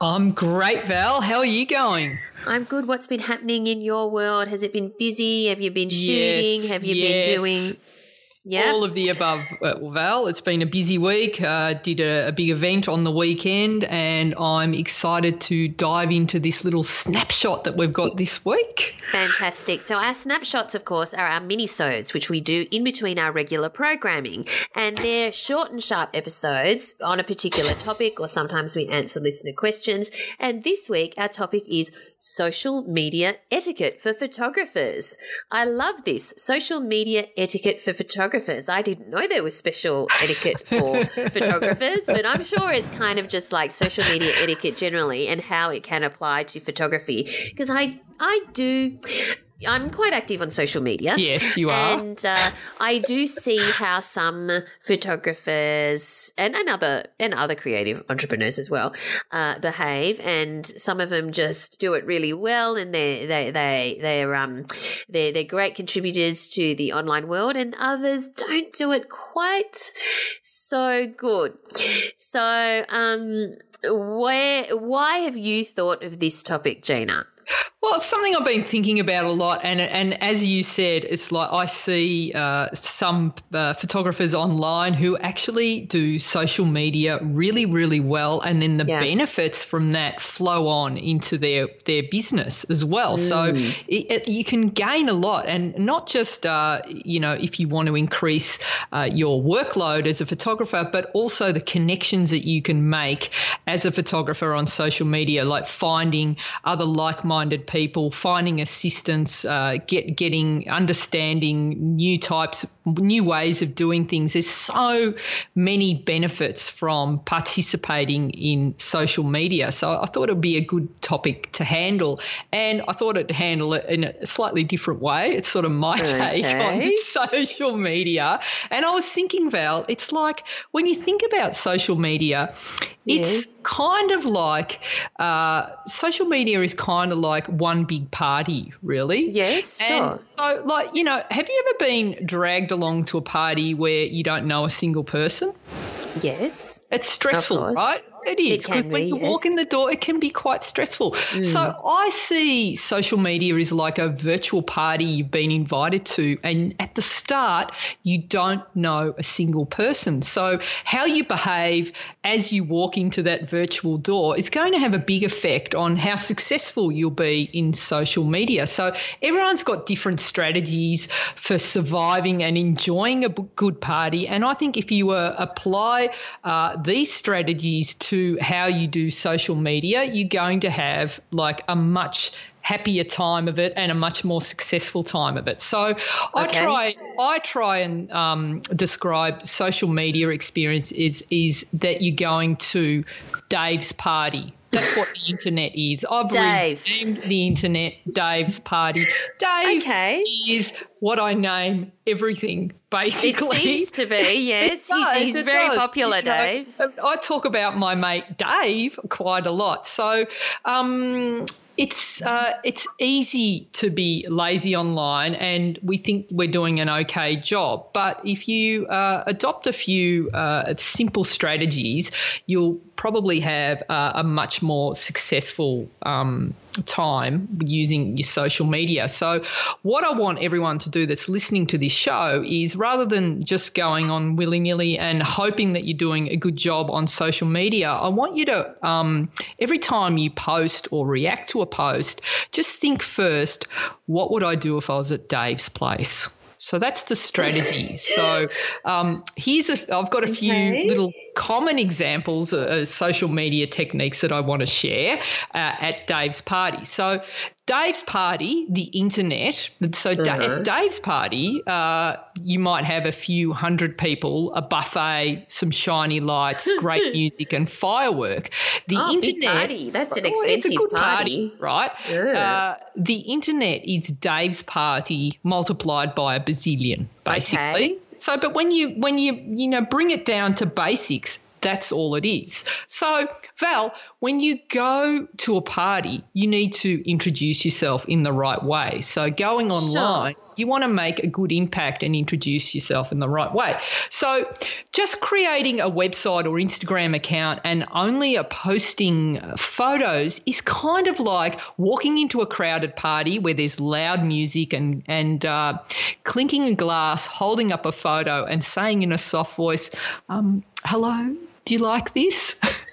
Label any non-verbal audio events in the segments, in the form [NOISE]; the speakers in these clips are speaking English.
I'm great, Val. How are you going? I'm good. What's been happening in your world? Has it been busy? Have you been shooting? Yes, Have you yes. been doing? Yeah. All of the above, uh, Val. It's been a busy week. Uh, did a, a big event on the weekend, and I'm excited to dive into this little snapshot that we've got this week. Fantastic. So our snapshots, of course, are our mini-sodes, which we do in between our regular programming. And they're short and sharp episodes on a particular topic, or sometimes we answer listener questions. And this week, our topic is social media etiquette for photographers. I love this. Social media etiquette for photographers. I didn't know there was special etiquette for [LAUGHS] photographers, but I'm sure it's kind of just like social media etiquette generally and how it can apply to photography. Because I I do. I'm quite active on social media. Yes, you are. And uh, I do see how some photographers and, and other and other creative entrepreneurs as well uh, behave, and some of them just do it really well, and they they they they're um they're they're great contributors to the online world, and others don't do it quite so good. So um. Where, why have you thought of this topic, Gina? Well, it's something I've been thinking about a lot, and and as you said, it's like I see uh, some uh, photographers online who actually do social media really, really well, and then the Yeah. benefits from that flow on into their their business as well. So Mm. it, it, you can gain a lot, and not just uh, you know if you want to increase uh, your workload as a photographer, but also the connections that you can make as a photographer on social media, like finding other like-minded people, finding assistance, uh, get getting understanding new types, new ways of doing things. There's so many benefits from participating in social media. So I thought it would be a good topic to handle, and I thought it'd handle it in a slightly different way. It's sort of my take on [LAUGHS] social media. And I was thinking, Val, it's like when you think about social media, it's Yes. kind of like uh, social media is kind of like one big party, really. Yes, sure. So, like, you know, have you ever been dragged along to a party where you don't know a single person? yes. It's stressful, right? It is can because when be, you walk in the door, it can be quite stressful. So I see social media is like a virtual party you've been invited to, and at the start, you don't know a single person. So how you behave as you walk into that virtual door is going to have a big effect on how successful you'll be in social media. So everyone's got different strategies for surviving and enjoying a good party, and I think if you uh, apply uh, these strategies to how you do social media, you're going to have like a much happier time of it and a much more successful time of it. So I try I try and um, describe social media experience is is that you're going to Dave's party. That's what the internet is. I've Dave. renamed the internet Dave's party. Dave Okay. is what I name everything It seems to be, [LAUGHS] yes. Does, he's very does. popular, You know, Dave. I talk about my mate Dave quite a lot. So um, it's uh, it's easy to be lazy online, and we think we're doing an okay job. But if you uh, adopt a few uh, simple strategies, you'll probably have uh, a much more successful um, time using your social media. So, what I want everyone to do that's listening to this show is rather than just going on willy nilly and hoping that you're doing a good job on social media, I want you to, um, every time you post or react to a post, just think first, what would I do if I was at Dave's place? So that's the strategy. [LAUGHS] so um, here's a. I've got a few okay. little common examples of social media techniques that I want to share uh, at Dave's party. So Dave's party, the internet. So uh-huh. at Dave's party, uh, you might have a few hundred people, a buffet, some shiny lights, great [LAUGHS] music, and firework. The oh, internet. party. That's an expensive it's a good party. party right? Yeah. Uh, the internet is Dave's party multiplied by a bazillion, basically. Okay. So, but when you when you you know bring it down to basics, that's all it is. So, Val, when you go to a party, you need to introduce yourself in the right way. So, going online, sure. You want to make a good impact and introduce yourself in the right way. So, just creating a website or Instagram account and only posting photos is kind of like walking into a crowded party where there's loud music and and uh, clinking a glass, holding up a photo, and saying in a soft voice, um, "Hello." do you like this? [LAUGHS]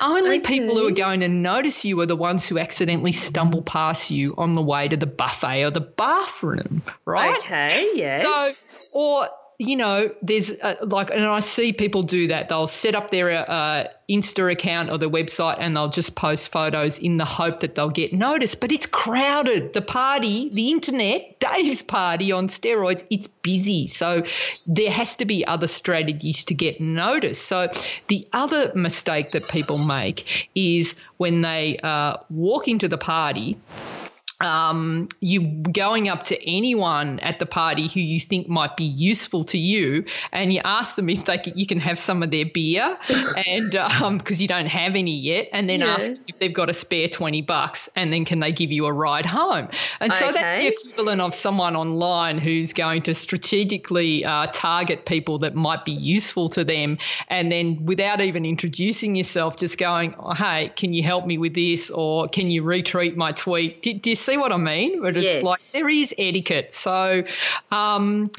only okay. people who are going to notice you are the ones who accidentally stumble past you on the way to the buffet or the bathroom, right? Okay, yes. So, or you know, there's like, and I see people do that. They'll set up their uh, Insta account or their website and they'll just post photos in the hope that they'll get noticed. But it's crowded. The party, the internet, Dave's party on steroids, it's busy. So there has to be other strategies to get noticed. So the other mistake that people make is when they uh, walk into the party um, you going up to anyone at the party who you think might be useful to you, and you ask them if they can, you can have some of their beer, and because [LAUGHS] um, you don't have any yet, and then yeah. ask if they've got a spare twenty bucks, and then can they give you a ride home? And so okay. that's the equivalent of someone online who's going to strategically uh, target people that might be useful to them, and then without even introducing yourself, just going, oh, "Hey, can you help me with this?" or "Can you retweet my tweet?" You see see what I mean? But it's yes. like there is etiquette. So um,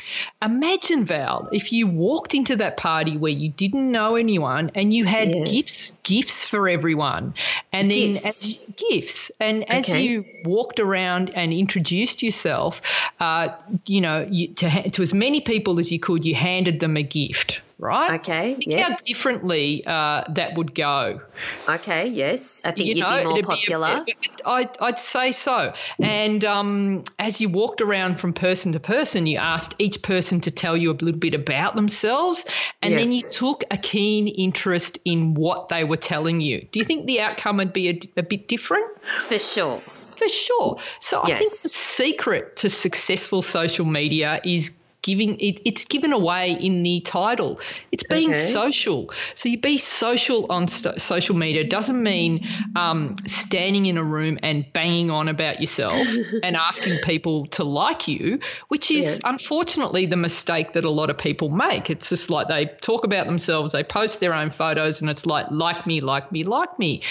imagine, Val, if you walked into that party where you didn't know anyone and you had yeah. gifts, gifts for everyone, and then gifts, as, gifts. and as okay. you walked around and introduced yourself, uh, you know, you, to to as many people as you could, you handed them a gift right? Okay. Yeah. How differently uh, that would go. Okay. Yes, I think you would be more popular. Be a, I'd, I'd say so. And um, as you walked around from person to person, you asked each person to tell you a little bit about themselves, and yeah. then you took a keen interest in what they were telling you. Do you think the outcome would be a, a bit different? For sure. For sure. So yes. I think the secret to successful social media is giving it, it's given away in the title. It's being okay. social. So you be social on st- social media doesn't mean um, standing in a room and banging on about yourself [LAUGHS] and asking people to like you, which is yeah. unfortunately the mistake that a lot of people make. It's just like they talk about themselves, they post their own photos, and it's like like me, like me, like me.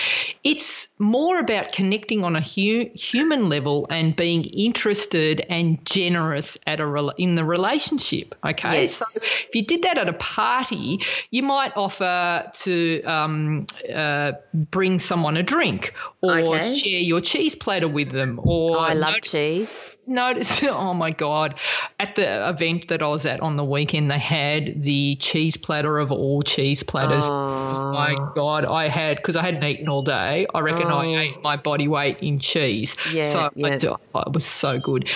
It's more about connecting on a hu- human level and being interested and generous at a re- in the relationship relationship. Okay. Yes. So if you did that at a party, you might offer to um, uh, bring someone a drink or okay. share your cheese platter with them. Or oh, I love notice, cheese. Notice, [LAUGHS] oh my God, at the event that I was at on the weekend, they had the cheese platter of all cheese platters. Oh, oh my God, I had, because I hadn't eaten all day, I reckon oh. I ate my body weight in cheese. Yeah, so yeah. I, oh, it was so good.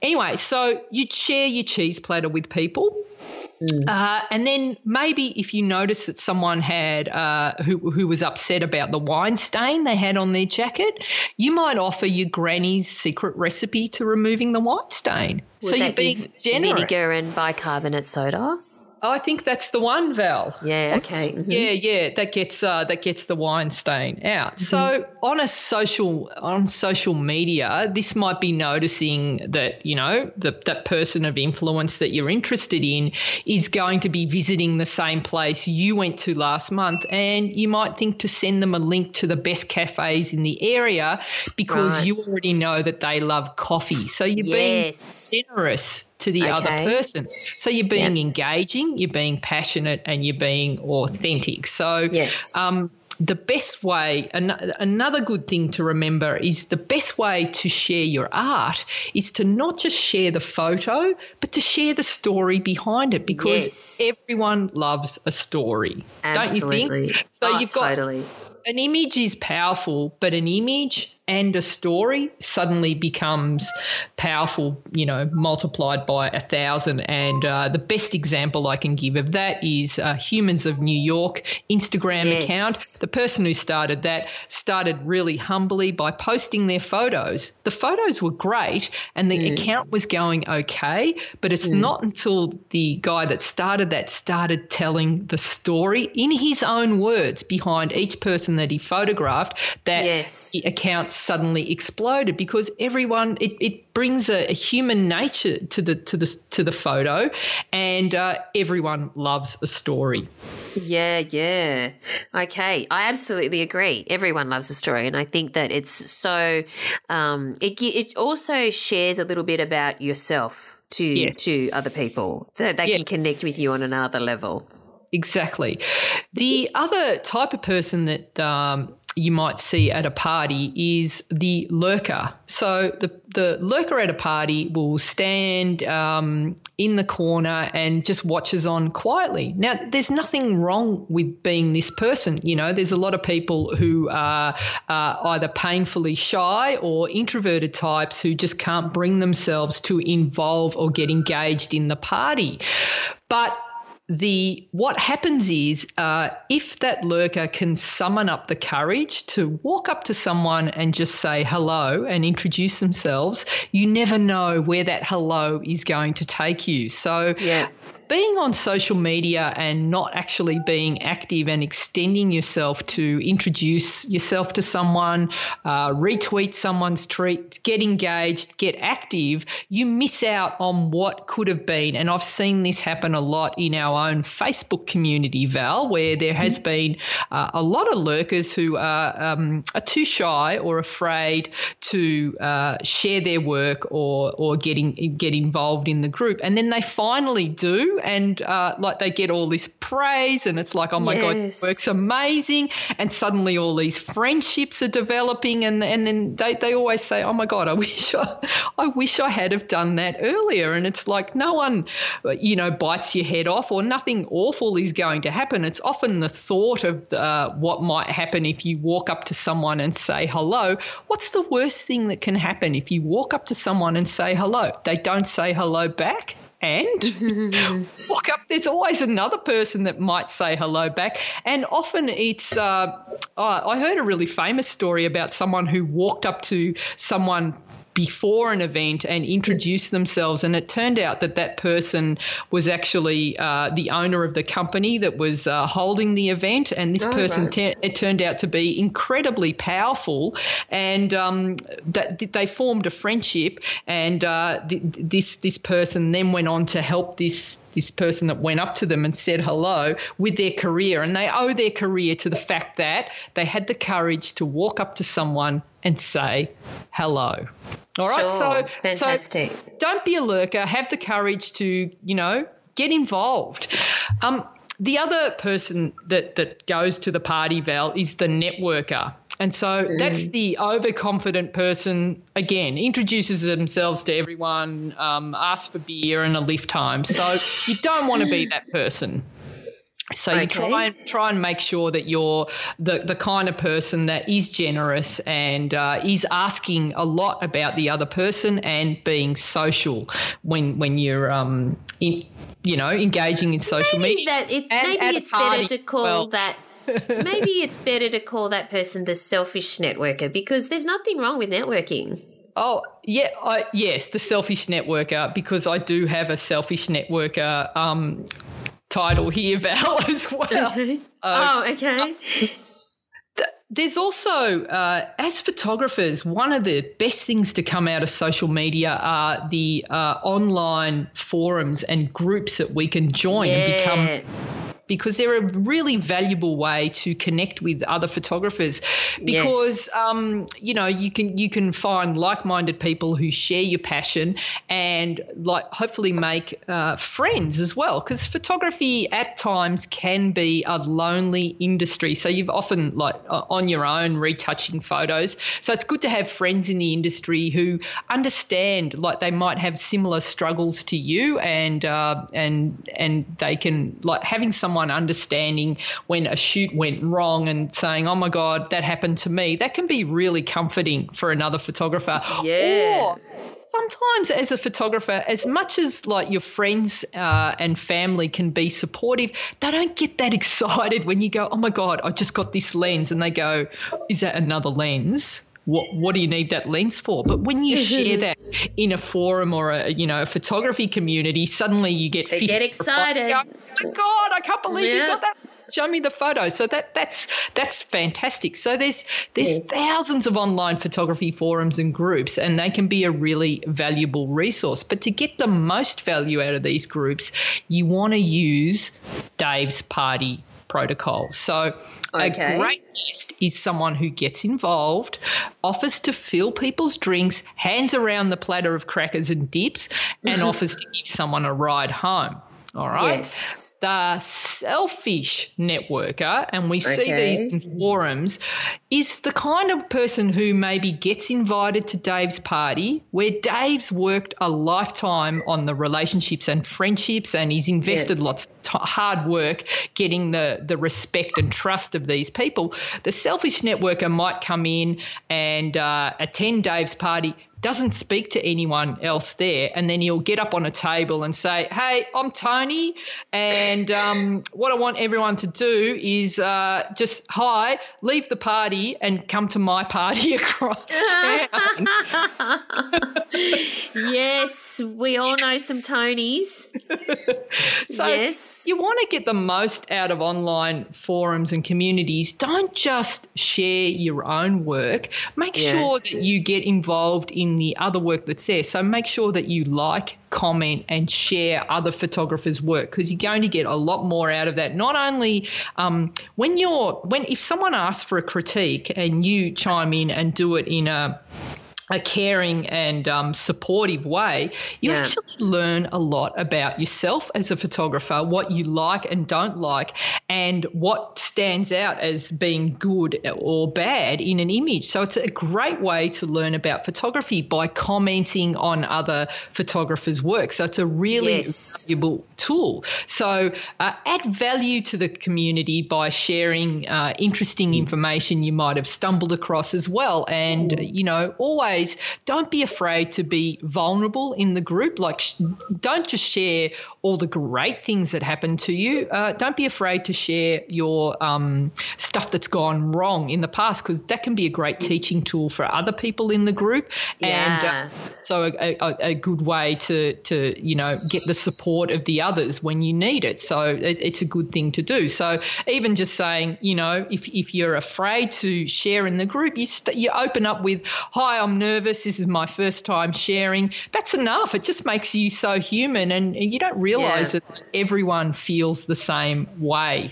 Anyway, so you'd share your cheese platter with people. Mm. Uh, and then maybe if you notice that someone had uh, who who was upset about the wine stain they had on their jacket, you might offer your granny's secret recipe to removing the wine stain. Would so you're being generous. Vinegar and bicarbonate soda. I think that's the one, Val. Yeah. Okay. Mm-hmm. Yeah, yeah. That gets uh, that gets the wine stain out. Mm-hmm. So on a social on social media, this might be noticing that you know the, that person of influence that you're interested in is going to be visiting the same place you went to last month, and you might think to send them a link to the best cafes in the area because right. you already know that they love coffee. So you're yes. being generous to the okay. other person. So you're being engaging, you're being passionate, and you're being authentic. So yes. Um, the best way, an- another good thing to remember is the best way to share your art is to not just share the photo, but to share the story behind it because yes. everyone loves a story. Absolutely. Don't you think? So oh, you've got totally. an image is powerful, but an image and a story suddenly becomes powerful, you know, multiplied by a thousand. And uh, the best example I can give of that is uh, Humans of New York Instagram yes. account. The person who started that started really humbly by posting their photos. The photos were great and the mm. account was going okay, but it's mm. not until the guy that started that started telling the story in his own words behind each person that he photographed that yes. the account suddenly exploded because everyone it, it brings a, a, human nature to the to the to the photo, and uh, everyone loves a story. Yeah, yeah. Okay, I absolutely agree. Everyone loves a story, and I think that it's so. Um, it it also shares a little bit about yourself to yes. to other people that they yeah. can connect with you on another level. Exactly. The other type of person that um, you might see at a party is the lurker. So the the lurker at a party will stand um, in the corner and just watches on quietly. Now, there's nothing wrong with being this person. You know, there's a lot of people who are uh, either painfully shy or introverted types who just can't bring themselves to involve or get engaged in the party. But the what happens is uh, if that lurker can summon up the courage to walk up to someone and just say hello and introduce themselves, you never know where that hello is going to take you. So yeah being on social media and not actually being active and extending yourself to introduce yourself to someone, uh, retweet someone's tweet, get engaged, get active, you miss out on what could have been. And I've seen this happen a lot in our own Facebook community, Val, where there has mm-hmm. been uh, a lot of lurkers who are, um, are too shy or afraid to uh, share their work or or getting get involved in the group, and then they finally do, and uh, like they get all this praise and it's like oh my yes. god work's amazing. And suddenly all these friendships are developing and and then they, they always say oh my god i [LAUGHS] wish I, I wish i had have done that earlier. And it's like no one you know bites your head off or nothing awful is going to happen. It's often the thought of uh, what might happen if you walk up to someone and say hello. What's the worst thing that can happen if you walk up to someone and say hello? They don't say hello back and [LAUGHS] walk up. There's always another person that might say hello back. And often it's, uh, I heard a really famous story about someone who walked up to someone before an event and introduce themselves. And it turned out that that person was actually uh, the owner of the company that was uh, holding the event. And this oh, person, right. te- it turned out to be incredibly powerful. And um, that they formed a friendship. And uh, th- this this person then went on to help this this person that went up to them and said hello with their career. And they owe their career to the fact that they had the courage to walk up to someone and say hello. All right. Sure. So fantastic. So don't be a lurker. Have the courage to, you know, get involved. Um, the other person that that goes to the party, Val, is the networker. And so mm. that's the overconfident person, again, introduces themselves to everyone, um, asks for beer and a lift home. So you don't want to be [LAUGHS] that person. So okay. you try and try and make sure that you're the, the kind of person that is generous and uh, is asking a lot about the other person and being social when when you're um in, you know engaging in social maybe media. That it, maybe it's better to call well, that. [LAUGHS] maybe it's better to call that person the selfish networker because there's nothing wrong with networking. Oh yeah, I, yes, the selfish networker because I do have a selfish networker um, title here, Val, [LAUGHS] as well. Okay. oh, okay. There's also, uh, as photographers, one of the best things to come out of social media are the uh, online forums and groups that we can join yeah. and become because they're a really valuable way to connect with other photographers. Because yes. um, you know you can you can find like-minded people who share your passion and like hopefully make uh, friends as well because photography at times can be a lonely industry. So you've often like on your own retouching photos. So it's good to have friends in the industry who understand like they might have similar struggles to you and uh, and and they can like having someone someone understanding when a shoot went wrong and saying, "Oh my God, that happened to me," that can be really comforting for another photographer. Yeah. Or sometimes as a photographer, as much as like your friends uh, and family can be supportive, they don't get that [LAUGHS] excited when you go, "Oh my God, I just got this lens," and they go, "Is that another lens?" What what do you need that lens for? But when you mm-hmm. share that in a forum or a you know a photography community, suddenly you get they get excited. Oh my God, I can't believe yeah. you got that. Show me the photo. So that that's that's fantastic. So there's there's yes. thousands of online photography forums and groups, and they can be a really valuable resource. But to get the most value out of these groups, you want to use Dave's Party protocol. So, okay. a great guest is someone who gets involved, offers to fill people's drinks, hands around the platter of crackers and dips, and [LAUGHS] offers to give someone a ride home. All right. Yes. The selfish networker, and we see okay. these in forums, is the kind of person who maybe gets invited to Dave's party where Dave's worked a lifetime on the relationships and friendships and he's invested yeah. lots of t- hard work getting the, the respect and trust of these people. The selfish networker might come in and uh, attend Dave's party doesn't speak to anyone else there, and then he'll get up on a table and say, "Hey, I'm Tony, and um, what I want everyone to do is uh, just hi, leave the party, and come to my party [LAUGHS] across town." [LAUGHS] yes, we all know some Tonys. [LAUGHS] so yes. you want to get the most out of online forums and communities. Don't just share your own work. Make yes. sure that you get involved in the other work that's there. So make sure that you like, comment, and share other photographers' work because you're going to get a lot more out of that. Not only um, when you're when if someone asks for a critique and you chime in and do it in a a caring and um, supportive way, you yeah. actually learn a lot about yourself as a photographer, what you like and don't like, and what stands out as being good or bad in an image. So it's a great way to learn about photography by commenting on other photographers' work. So it's a really yes. valuable tool. So uh, add value to the community by sharing uh, interesting information you might have stumbled across as well. And, you know, always always don't be afraid to be vulnerable in the group. Like, sh- don't just share all the great things that happen to you. Uh, don't be afraid to share your um, stuff that's gone wrong in the past because that can be a great teaching tool for other people in the group. Yeah. And uh, so a, a, a, good way to, to, you know, get the support of the others when you need it. So it, it's a good thing to do. So even just saying, you know, if, if you're afraid to share in the group, you, st- you open up with, hi, I'm nervous. This is my first time sharing. That's enough. It just makes you so human, and you don't realize yeah. that everyone feels the same way.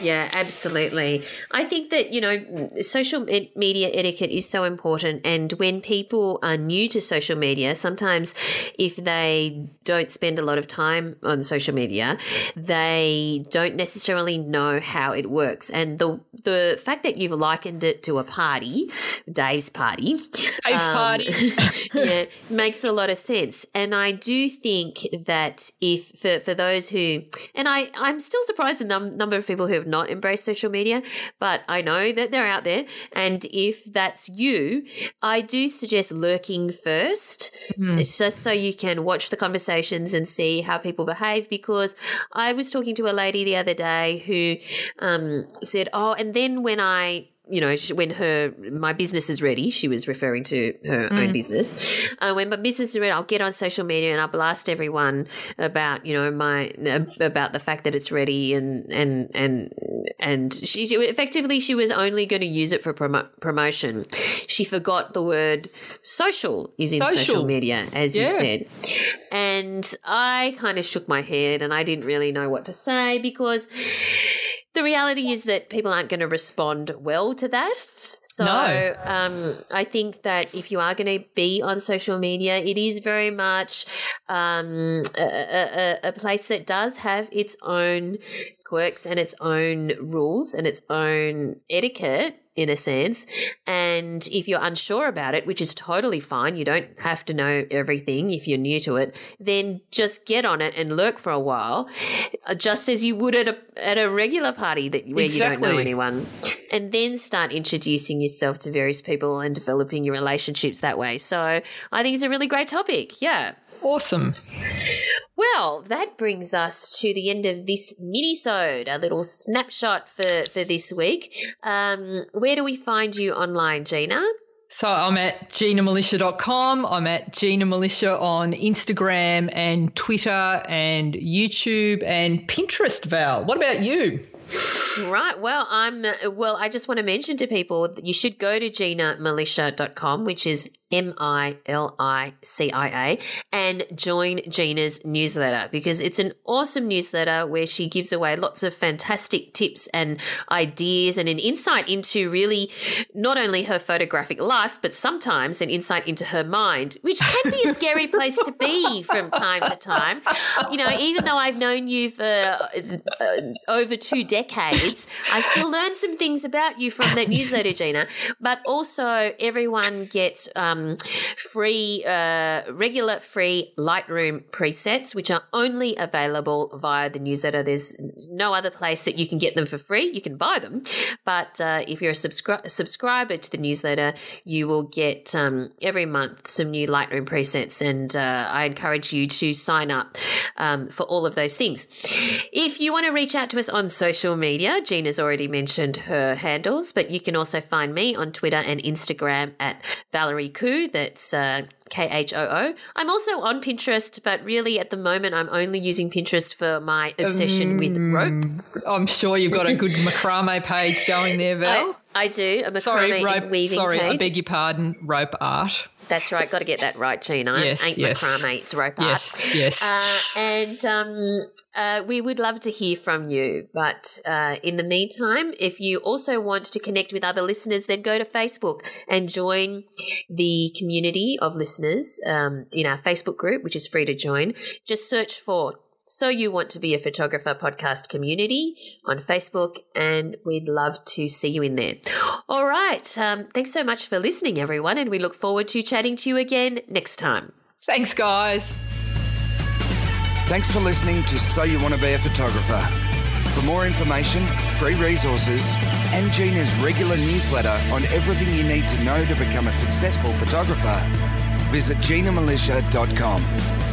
Yeah, absolutely. I think that, you know, social media etiquette is so important. And when people are new to social media, sometimes if they don't spend a lot of time on social media, they don't necessarily know how it works. And the the fact that you've likened it to a party, Dave's party, Dave's um, party, [LAUGHS] [LAUGHS] yeah, makes a lot of sense. And I do think that if for, for those who, and I, I'm still surprised the num- number of people who have have not embraced social media, but I know that they're out there. And if that's you, I do suggest lurking first, mm. just so you can watch the conversations and see how people behave. Because I was talking to a lady the other day who um, said, Oh, and then when I you know, when her my business is ready, she was referring to her mm. own business. Uh, when my business is ready, I'll get on social media and I'll blast everyone about you know my about the fact that it's ready and and and and she effectively she was only going to use it for promo- promotion. She forgot the word social is in social, social media, as yeah. you said, and I kind of shook my head and I didn't really know what to say because the reality is that people aren't going to respond well to that. So no. um, I think that if you are going to be on social media, it is very much um, a, a, a, place that does have its own quirks and its own rules and its own etiquette in a sense. And if you're unsure about it, which is totally fine, you don't have to know everything if you're new to it, then just get on it and lurk for a while, uh, just as you would at a at a regular party that where exactly. you don't know anyone. And then start introducing yourself to various people and developing your relationships that way. So I think it's a really great topic. Yeah. Awesome. Well, that brings us to the end of this mini-sode, a little snapshot for, for this week. Um, where do we find you online, Gina? So I'm at ginamilicia.com. I'm at Gina Milicia on Instagram and Twitter and YouTube and Pinterest, Val. What about you? Right. Well, I'm well, I just want to mention to people that you should go to ginamilicia.com, which is M I L I C I A, and join Gina's newsletter because it's an awesome newsletter where she gives away lots of fantastic tips and ideas and an insight into really not only her photographic life, but sometimes an insight into her mind, which can be a scary [LAUGHS] place to be from time to time. You know, even though I've known you for uh, over two decades, I still learn some things about you from that newsletter, Gina. But also, everyone gets. Um, um, free, uh, regular free Lightroom presets, which are only available via the newsletter. There's no other place that you can get them for free. You can buy them, but uh, if you're a subscri- subscriber to the newsletter, you will get um, every month some new Lightroom presets, and uh, I encourage you to sign up um, for all of those things. If you want to reach out to us on social media, Gina's already mentioned her handles, but you can also find me on Twitter and Instagram at Valerie Khoo that's uh, K H O O. I'm also on Pinterest, but really at the moment I'm only using Pinterest for my obsession um, with rope. I'm sure you've got a good macrame page going there, Val. I, I do. A macrame sorry, rope, weaving Sorry, page. I beg your pardon. Rope art. That's right. Got to get that right, Gina. Yes, Ain't yes. macrame, it's rope yes, art. Yes, uh, and um, uh, we would love to hear from you. But uh, in the meantime, if you also want to connect with other listeners, then go to Facebook and join the community of listeners um, in our Facebook group, which is free to join. Just search for so You Want to Be a Photographer podcast community on Facebook, and we'd love to see you in there. All right. Um, thanks so much for listening, everyone, and we look forward to chatting to you again next time. Thanks, guys. Thanks for listening to So You Want to Be a Photographer. For more information, free resources, and Gina's regular newsletter on everything you need to know to become a successful photographer, visit ginamilicia.com.